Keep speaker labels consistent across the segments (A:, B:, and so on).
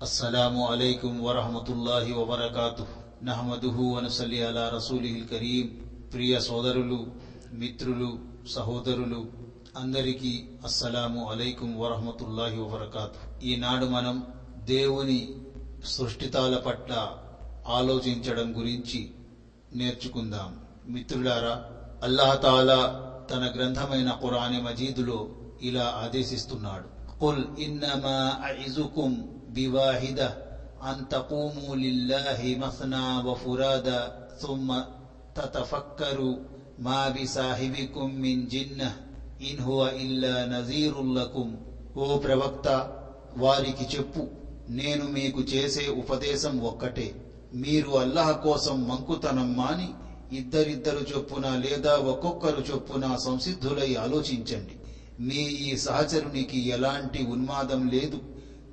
A: السلام عليكم ورحمة الله وبركاته نحمده ونصلي على رسوله الكريم ప్రియ సోదరులు మిత్రులు సహోదరులు అందరికీ అస్సలాము అలైకుం వరహమతుల్లాహి వబర్కాతు ఈనాడు మనం దేవుని సృష్టితాల పట్ల ఆలోచించడం గురించి నేర్చుకుందాం మిత్రులారా అల్లాహతాలా తన గ్రంథమైన ఖురాని మజీదులో ఇలా ఆదేశిస్తున్నాడు قل إنما أعزكم بواحدة أن تقوموا لله مثنى وفرادا ثم تتفكروا ما بصاحبكم من جنة إن هو إلا نذير لكم ఓ ప్రవక్త వారికి చెప్పు నేను మీకు చేసే ఉపదేశం ఒక్కటే మీరు అల్లాహ్ కోసం మంకుతనం మాని ఇద్దరిద్దరు చొప్పున లేదా ఒక్కొక్కరు చొప్పున సంసిద్ధులై ఆలోచించండి మీ ఈ సహచరునికి ఎలాంటి ఉన్మాదం లేదు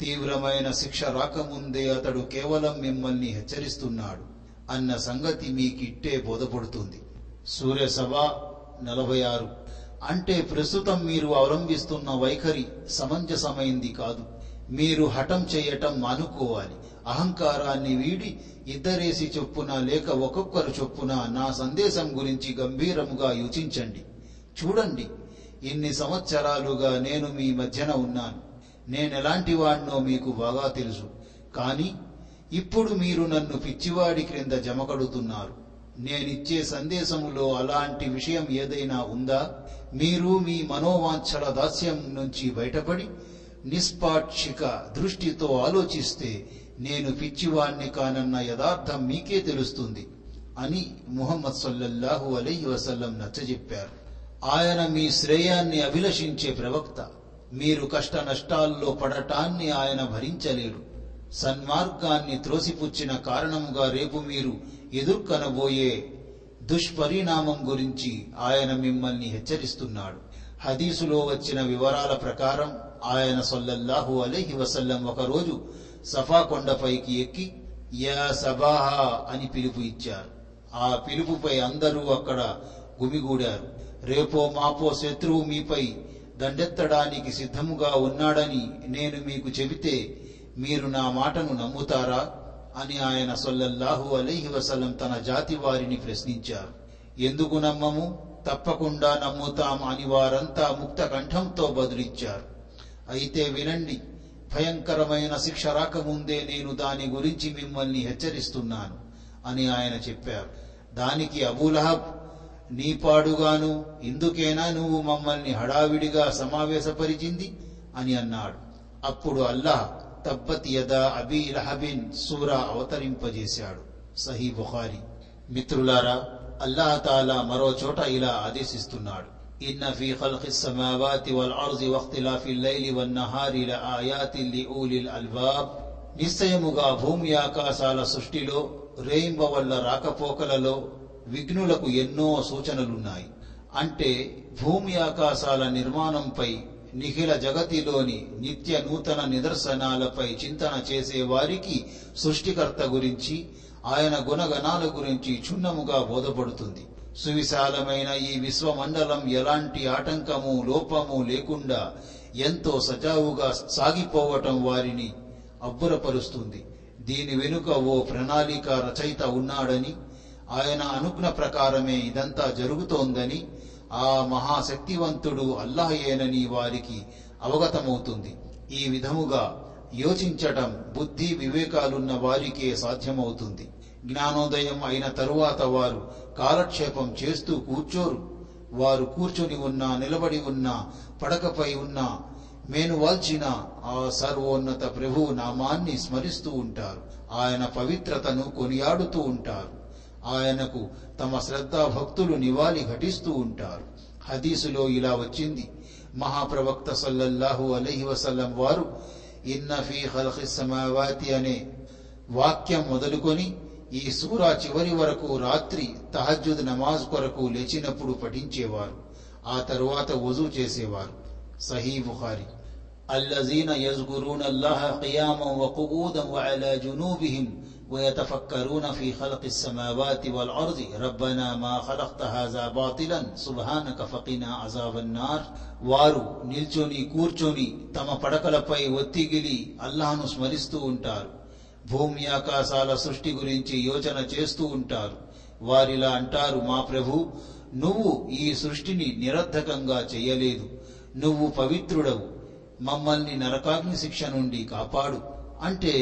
A: తీవ్రమైన శిక్ష రాకముందే అతడు కేవలం మిమ్మల్ని హెచ్చరిస్తున్నాడు అన్న సంగతి మీకిట్టే బోధపడుతుంది. సూర్యసభ నలభై ఆరు అంటే ప్రస్తుతం మీరు అవలంబిస్తున్న వైఖరి సమంజసమైంది కాదు. మీరు హఠం చేయటం మానుకోవాలి. అహంకారాన్ని వీడి ఇద్దరేసి చొప్పున లేక ఒక్కొక్కరు చొప్పున నా సందేశం గురించి గంభీరముగా యోచించండి. చూడండి. ఇన్ని సంవత్సరాలుగా నేను మీ మధ్యన ఉన్నాను. నేనెలాంటి వాడినో మీకు బాగా తెలుసు. కానీ ఇప్పుడు మీరు నన్ను పిచ్చివాడి క్రింద జమకడుతున్నారు. నేనిచ్చే సందేశములో అలాంటి విషయం ఏదైనా ఉందా? మీరు మీ మనోవాంఛల దాస్యం నుంచి బయటపడి నిష్పాక్షిక దృష్టితో ఆలోచిస్తే నేను పిచ్చివాణ్ణి కానన్న యథార్థం మీకే తెలుస్తుంది అని ముహమ్మద్ సల్లల్లాహు అలీ వసల్లం నచ్చజెప్పారు. ఆయన మీ శ్రేయాన్ని అభిలషించే ప్రవక్త. మీరు కష్ట నష్టాల్లో పడటాన్ని ఆయన భరించలేడు సన్మార్గాన్ని త్రోసిపుచ్చిన కారణముగా రేపు మీరు ఎదుర్కొనబోయే దుష్పరిణామం గురించి ఆయన మిమ్మల్ని హెచ్చరిస్తున్నాడు. హదీసులో వచ్చిన వివరాల ప్రకారం ఆయన సొల్లల్లాహు అలహి వసల్లం ఒకరోజు సఫా కొండపైకి ఎక్కి యా సబాహా అని పిలుపు ఇచ్చారు. ఆ పిలుపుపై అందరూ అక్కడ గుమిగూడారు. రేపో మాపో శత్రువు మీపై దండెత్తడానికి సిద్ధముగా ఉన్నాడని నేను మీకు చెబితే మీరు నా మాటను నమ్ముతారా? అని ఆయన సొల్లల్లాహు అలీహి వసలం తన జాతి వారిని ప్రశ్నించారు. ఎందుకు నమ్మము? తప్పకుండా నమ్ముతాం అని వారంతా ముక్త కంఠంతో బదులిచ్చారు. అయితే వినండి భయంకరమైన శిక్ష రాకముందే నేను దాని గురించి మిమ్మల్ని హెచ్చరిస్తున్నాను అని ఆయన చెప్పారు. దానికి అబూలహబ్ నీ పాడుగాను ఇందుకేనా నువ్వు మమ్మల్ని హడావిడిగా సమావేశపరిచింది? అని అన్నాడు. అప్పుడు అల్లాహ్ తబ్బత్ యదా అబీ లహబిన్ సూరా అవతరింపజేశాడు. సహీ బుఖారి. మిత్రులారా అల్లాహతాలా మరో చోట ఇలా ఆదేశిస్తున్నాడు. ఇన్న ఫీ ఖల్ఖి సమావాతి వల్ అర్జి వఖ్తిలాఫిల్ లైలి నిశ్చయముగా భూమి ఆకాశాల సృష్టిలో రేయింబ వల్ల రాకపోకలలో విఘ్నులకు ఎన్నో సూచనలున్నాయి. అంటే భూమి ఆకాశాల నిర్మాణంపై నిఖిల జగతిలోని నిత్య నూతన నిదర్శనాలపై చింతన చేసే వారికి సృష్టికర్త గురించి ఆయన గుణగణాల గురించి క్షుణ్ణముగా బోధపడుతుంది. సువిశాలమైన ఈ విశ్వమండలం ఎలాంటి ఆటంకము లోపము లేకుండా ఎంతో సజావుగా సాగిపోవటం వారిని అబ్బురపరుస్తుంది. దీని వెనుక ఓ ప్రణాళిక రచయిత ఉన్నాడని ఆయన అనుజ్ఞ ప్రకారమే ఇదంతా జరుగుతోందని ఆ మహాశక్తివంతుడు అల్లాహయేనని వారికి అవగతమవుతుంది. ఈ విధముగా యోచించటం బుద్ధి వివేకాలున్న వారికే సాధ్యమవుతుంది. జ్ఞానోదయం అయిన తరువాత వారు కాలక్షేపం చేస్తూ కూర్చోరు. వారు కూర్చొని ఉన్నా నిలబడి ఉన్నా పడకపై ఉన్నా మేనువాల్చిన ఆ సర్వోన్నత ప్రభు నామాన్ని స్మరిస్తూ ఉంటారు. ఆయన పవిత్రతను కొనియాడుతూ ఉంటారు. ఆయనకు తమ శ్రద్ధాభక్తులు నివాళి ఘటిస్తూ ఉంటారు. హదీసులో ఇలా వచ్చింది. మహాప్రవక్త సల్లల్లాహు అలహి వసల్లం వారు ఇన్నఫీ హల్ఖి సమావాతి అనే వాక్యం మొదలుకొని ఈ సూరా చివరి వరకు రాత్రి తహజ్జుద్ నమాజ్ కొరకు లేచినప్పుడు పఠించేవారు. ఆ తరువాత వజూ చేసేవారు. సహీ బుఖారి. అల్లజీన యజ్గురూన్ అల్లాహ ఖియామం వకుగూదం వఅలా జునూబిహిం ويتفكرون في خلق السماوات والأرض ربنا ما خلقت هذا باطلا سبحانك فقنا عذاب النار వారు నిల్చొని కూర్చొని తమ పడకలపై ఒత్తిగిలి అల్లాహను స్మరిస్తూ ఉంటారు భూమి ఆకాశాల సృష్టి గురించి యోచన చేస్తూ ఉంటారు వారిలా అంటారు మా ప్రభు నువ్వు ఈ సృష్టిని నిరర్ధకంగా చెయ్యలేదు నువ్వు పవిత్రుడవు మమ్మల్ని నరకాగ్ని శిక్ష నుండి కాపాడు అంటే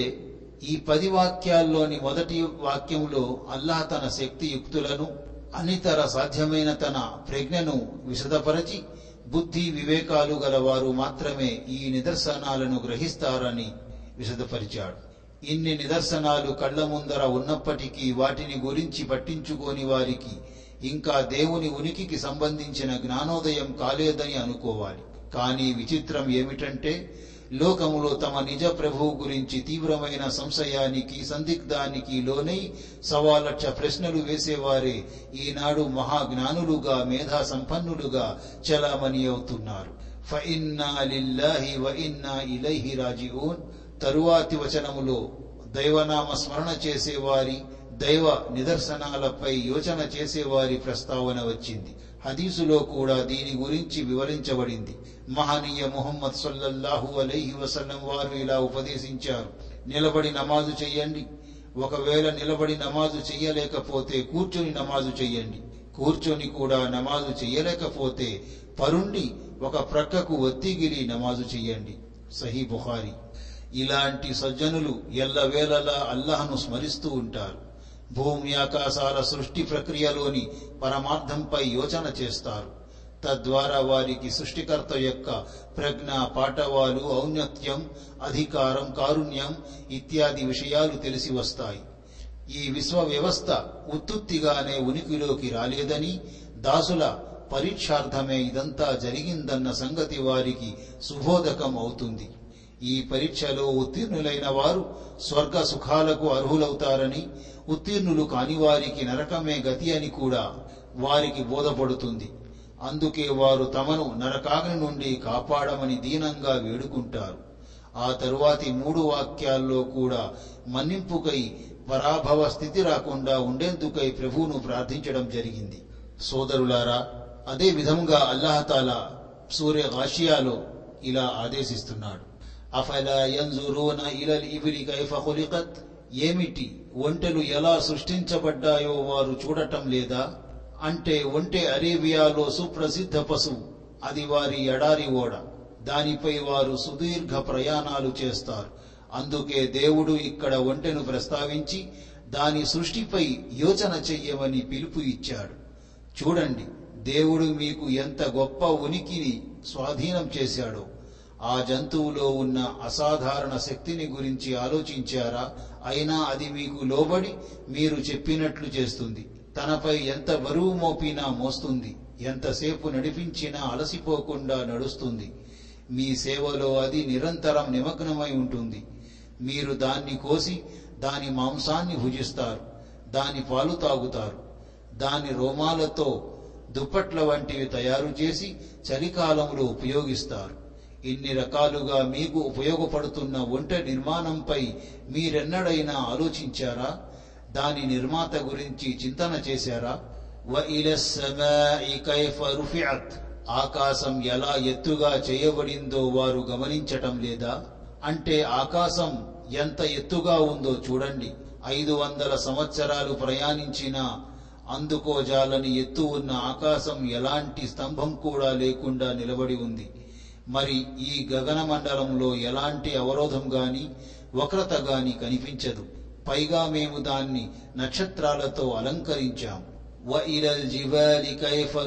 A: ఈ పది వాక్యాల్లోని మొదటి వాక్యంలో అల్లాహ్ తన శక్తి యుక్తులను అనితర సాధ్యమైన తన ప్రజ్ఞను విశదపరచి బుద్ధి వివేకాలు గలవారు మాత్రమే ఈ నిదర్శనాలను గ్రహిస్తారని విశదపరిచాడు. ఇన్ని నిదర్శనాలు కళ్ళ ముందర ఉన్నప్పటికీ వాటిని గురించి పట్టించుకోని వారికి ఇంకా దేవుని ఉనికికి సంబంధించిన జ్ఞానోదయం కాలేదని అనుకోవాలి. కానీ విచిత్రం ఏమిటంటే లోకములో తమ నిజ ప్రభువు గురించి తీవ్రమైన సంశయానికి సందిగ్ధానికి లోనై సవాలక్ష ప్రశ్నలు వేసేవారే. ఈనాడు మహాజ్ఞానులుగా మేధా సంపన్నులుగా చలామణి అవుతున్నారు. ఫఇన్నా లిల్లాహి వ ఇన్నా ఇలైహి రాజిఊన్. తరువాతి వచనములో దైవనామ స్మరణ చేసేవారి దైవ నిదర్శనాలపై యోచన చేసేవారి ప్రస్తావన వచ్చింది. హదీసులో కూడా దీని గురించి వివరించబడింది. మహనీయ ముహమ్మద్ సల్లల్లాహు అలైహి వసల్లం వారు ఇలా ఉపదేశించారు. నిలబడి నమాజు చెయ్యండి. ఒకవేళ నిలబడి నమాజు చెయ్యలేకపోతే కూర్చొని నమాజు చెయ్యండి. కూర్చొని కూడా నమాజు చెయ్యలేకపోతే పరుండి ఒక ప్రక్కకు ఒత్తిగిరి నమాజు చెయ్యండి. సహీ బుహారి ఇలాంటి సజ్జనులు ఎల్లవేళలా అల్లాహను స్మరిస్తూ ఉంటారు. భూమి ఆకాశాల సృష్టి ప్రక్రియలోని పరమార్థంపై యోచన చేస్తారు. తద్వారా వారికి సృష్టికర్త యొక్క ప్రజ్ఞ పాఠవాలు ఔన్నత్యం అధికారం కారుణ్యం ఇత్యాది విషయాలు తెలిసి వస్తాయి. ఈ విశ్వ వ్యవస్థ ఉత్తుత్తిగానే ఉనికిలోకి రాలేదని దాసుల పరీక్షార్థమే ఇదంతా జరిగిందన్న సంగతి వారికి సుబోధకం అవుతుంది. ఈ పరీక్షలో ఉత్తీర్ణులైన వారు స్వర్గ సుఖాలకు అర్హులవుతారని ఉత్తీర్ణులు కాని వారికి నరకమే గతి అని కూడా వారికి బోధపడుతుంది. అందుకే వారు తమను నరకాగ్ని నుండి కాపాడమని దీనంగా వేడుకుంటారు. ఆ తరువాతి మూడు వాక్యాల్లో కూడా మన్నింపుకై పరాభవ స్థితి రాకుండా ఉండేందుకై ప్రభువును ప్రార్థించడం జరిగింది. సోదరులారా అదే విధంగా అల్లాహతాలా సూర్య గాషియాలో ఇలా ఆదేశిస్తున్నాడు. అఫలా యంజురూన ఇలల్ ఇబిలి కైఫ ఖులికత్ ఏమిటి? ఒంటెలు ఎలా సృష్టించబడ్డాయో వారు చూడటం లేదా? అంటే ఒంటె అరేబియాలో సుప్రసిద్ధ పశువు అది వారి ఎడారి ఓడ. దానిపై వారు సుదీర్ఘ ప్రయాణాలు చేస్తారు. అందుకే దేవుడు ఇక్కడ ఒంటెను ప్రస్తావించి దాని సృష్టిపై యోచన చెయ్యమని పిలుపు ఇచ్చాడు. చూడండి దేవుడు మీకు ఎంత గొప్ప ఉనికిని స్వాధీనం చేశాడో. ఆ జంతువులో ఉన్న అసాధారణ శక్తిని గురించి ఆలోచించారా? అయినా అది మీకు లోబడి మీరు చెప్పినట్లు చేస్తుంది. తనపై ఎంత బరువు మోపినా మోస్తుంది. ఎంతసేపు నడిపించినా అలసిపోకుండా నడుస్తుంది. మీ సేవలో అది నిరంతరం నిమగ్నమై ఉంటుంది. మీరు దాన్ని కోసి దాని మాంసాన్ని భుజిస్తారు. దాని పాలు తాగుతారు. దాని రోమాలతో దుప్పట్ల వంటివి తయారు చేసి చలికాలంలో ఉపయోగిస్తారు. ఇన్ని రకాలుగా మీకు ఉపయోగపడుతున్న వంట నిర్మాణంపై మీరెన్నడైనా ఆలోచించారా? దాని నిర్మాత గురించి చింతన చేశారా? కైఫ ఆకాశం ఎలా ఎత్తుగా చేయబడిందో వారు గమనించటం లేదా? అంటే ఆకాశం ఎంత ఎత్తుగా ఉందో చూడండి. ఐదు వందల సంవత్సరాలు ప్రయాణించిన అందుకోజాలని ఎత్తు ఉన్న ఆకాశం ఎలాంటి స్తంభం కూడా లేకుండా నిలబడి ఉంది. మరి ఈ గగన మండలంలో ఎలాంటి అవరోధం గాని వక్రత గాని కనిపించదు. పైగా మేము దాన్ని నక్షత్రాలతో అలంకరించాం. వ ఇలల్ కైఫ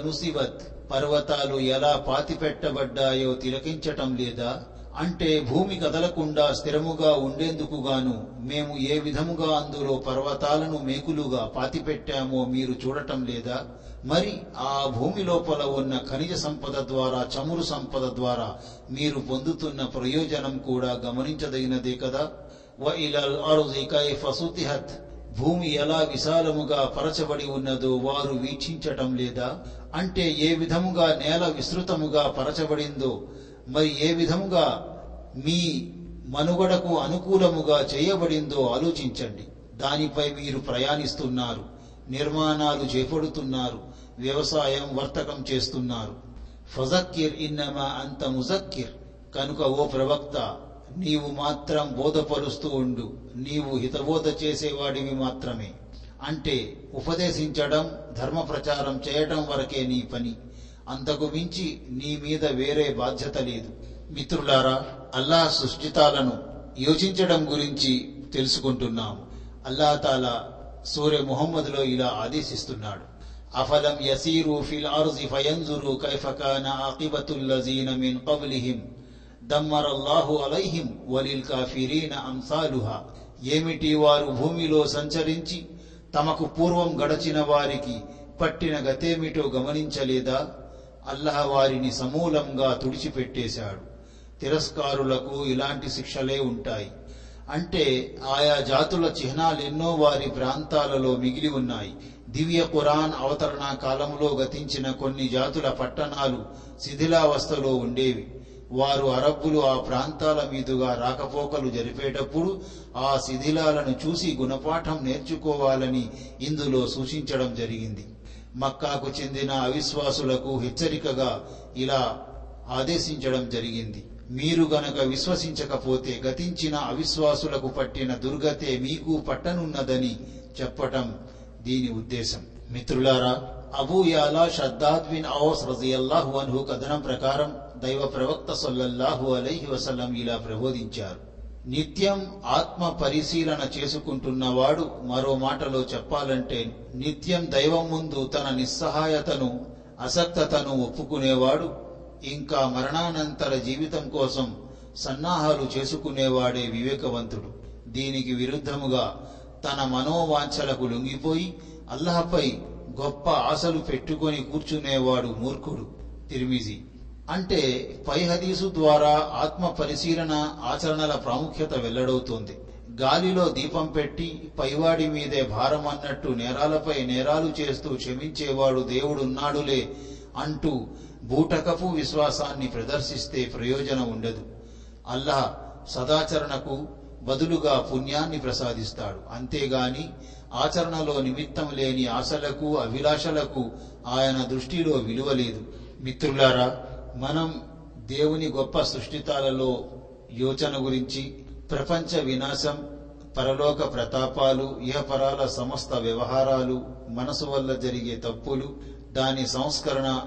A: పర్వతాలు ఎలా పాతిపెట్టబడ్డాయో తిలకించటం లేదా? అంటే భూమి కదలకుండా స్థిరముగా ఉండేందుకు గాను మేము ఏ విధముగా అందులో పర్వతాలను మేకులుగా పాతిపెట్టామో మీరు చూడటం లేదా? మరి ఆ భూమి లోపల ఉన్న ఖనిజ సంపద ద్వారా చమురు సంపద ద్వారా మీరు పొందుతున్న ప్రయోజనం కూడా గమనించదగినదే కదా? వ భూమి ఎలా విశాలముగా పరచబడి ఉన్నదో వారు వీక్షించటం లేదా? అంటే ఏ విధముగా నేల విస్తృతముగా పరచబడిందో మరి ఏ విధముగా మీ మనుగడకు అనుకూలముగా చేయబడిందో ఆలోచించండి. దానిపై మీరు ప్రయాణిస్తున్నారు నిర్మాణాలు చేపడుతున్నారు వ్యవసాయం వర్తకం చేస్తున్నారు. ఫజక్కిర్ ఇన్నమా అంత ముజక్కిర్. కనుక ఓ ప్రవక్త నీవు మాత్రం బోధపరుస్తూ ఉండు నీవు హితబోధ చేసేవాడివి మాత్రమే. అంటే ఉపదేశించడం ధర్మ ప్రచారం చేయటం వరకే నీ పని. అంతకు మించి నీ మీద వేరే బాధ్యత లేదు. మిత్రులారా అల్లాహ్ సృష్టితాలను యోచించడం గురించి తెలుసుకుంటున్నాం అల్లా తాలా సూర్య ముహమ్మద్లో ఇలా ఆదేశిస్తున్నాడు. అఫలం యసీరు ఫిల్ అర్జి ఫయంజురు కైఫకాన కాన మిన్ కబ్లిహిం దమ్మరల్లాహు అలైహిం వలిల్ కాఫిరీన అంసాలుహా ఏమిటి వారు భూమిలో సంచరించి తమకు పూర్వం గడచిన వారికి పట్టిన గతేమిటో గమనించలేదా? అల్లహ వారిని సమూలంగా తుడిచిపెట్టేశాడు. తిరస్కారులకు ఇలాంటి శిక్షలే ఉంటాయి. అంటే ఆయా జాతుల చిహ్నాలెన్నో వారి ప్రాంతాలలో మిగిలి ఉన్నాయి. దివ్య ఖురాన్ అవతరణ కాలంలో గతించిన కొన్ని జాతుల పట్టణాలు శిథిలావస్థలో ఉండేవి. వారు అరబ్బులు ఆ ప్రాంతాల మీదుగా రాకపోకలు జరిపేటప్పుడు ఆ శిథిలాలను చూసి గుణపాఠం నేర్చుకోవాలని ఇందులో సూచించడం జరిగింది. మక్కాకు చెందిన అవిశ్వాసులకు హెచ్చరికగా ఇలా ఆదేశించడం జరిగింది. మీరు గనక విశ్వసించకపోతే గతించిన అవిశ్వాసులకు పట్టిన దుర్గతే మీకు పట్టనున్నదని చెప్పటం దీని ఉద్దేశం. మిత్రులారా Abu Yala Shaddad bin Aus రజియల్లాహు అన్హు కథనం ప్రకారం దైవ ప్రవక్త సొల్లల్లాహు అలైహి వసల్లం ఇలా ప్రబోధించారు. నిత్యం ఆత్మ పరిశీలన చేసుకుంటున్నవాడు మరో మాటలో చెప్పాలంటే నిత్యం దైవం ముందు తన నిస్సహాయతను అసక్తతను ఒప్పుకునేవాడు ఇంకా మరణానంతర జీవితం కోసం సన్నాహాలు చేసుకునేవాడే వివేకవంతుడు. దీనికి విరుద్ధముగా తన మనోవాంఛలకు లొంగిపోయి అల్లాహపై గొప్ప ఆశలు పెట్టుకొని కూర్చునేవాడు మూర్ఖుడు. తిరిమిజి అంటే పై హదీసు ద్వారా ఆత్మ పరిశీలన ఆచరణల ప్రాముఖ్యత వెల్లడవుతోంది. గాలిలో దీపం పెట్టి పైవాడి మీదే భారం అన్నట్టు నేరాలపై నేరాలు చేస్తూ క్షమించేవాడు దేవుడున్నాడులే అంటూ బూటకపు విశ్వాసాన్ని ప్రదర్శిస్తే ప్రయోజనం ఉండదు. అల్లాహ్ సదాచరణకు బదులుగా పుణ్యాన్ని ప్రసాదిస్తాడు. అంతేగాని ఆచరణలో నిమిత్తం లేని ఆశలకు అభిలాషలకు ఆయన దృష్టిలో విలువ లేదు. మిత్రులారా మనం దేవుని గొప్ప సృష్టితాలలో యోచన గురించి ప్రపంచ వినాశం పరలోక ప్రతాపాలు ఇహపరాల సమస్త వ్యవహారాలు మనసు వల్ల జరిగే తప్పులు దాని సంస్కరణ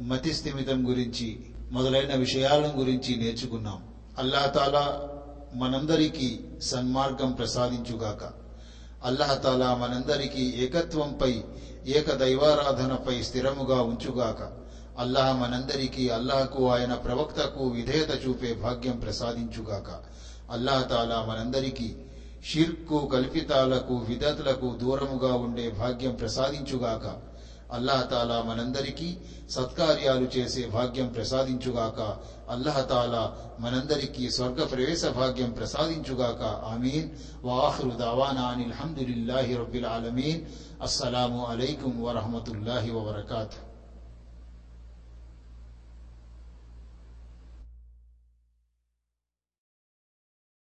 A: మతిస్థిమితం గురించి మొదలైన విషయాలను గురించి నేర్చుకున్నాం. అల్లాహతాలా మనందరికీ సన్మార్గం ప్రసాదించుగాక. అల్లాహతాలా మనందరికీ ఏకత్వంపై ఏక దైవారాధనపై స్థిరముగా ఉంచుగాక. అల్లాహ్ మనందరికీ అల్లాహకు ఆయన ప్రవక్తకు విధేయత చూపే భాగ్యం ప్రసాదించుగాక. అల్లాహతాలా మనందరికీ షిర్కు కల్పితాలకు విదతులకు దూరముగా ఉండే భాగ్యం ప్రసాదించుగాక. అల్లాహతాలా మనందరికీ సత్కార్యాలు చేసే భాగ్యం ప్రసాదించుగాక. అల్లాహతాలా మనందరికీ స్వర్గ ప్రవేశ భాగ్యం ప్రసాదించుగాక. ఆమీన్. వాహ్రు దావానాని అనిల్ రబ్బిల్ ఆలమీన్. అస్సలాము అలైకుం వరహమతుల్లాహి వబర్కాతు.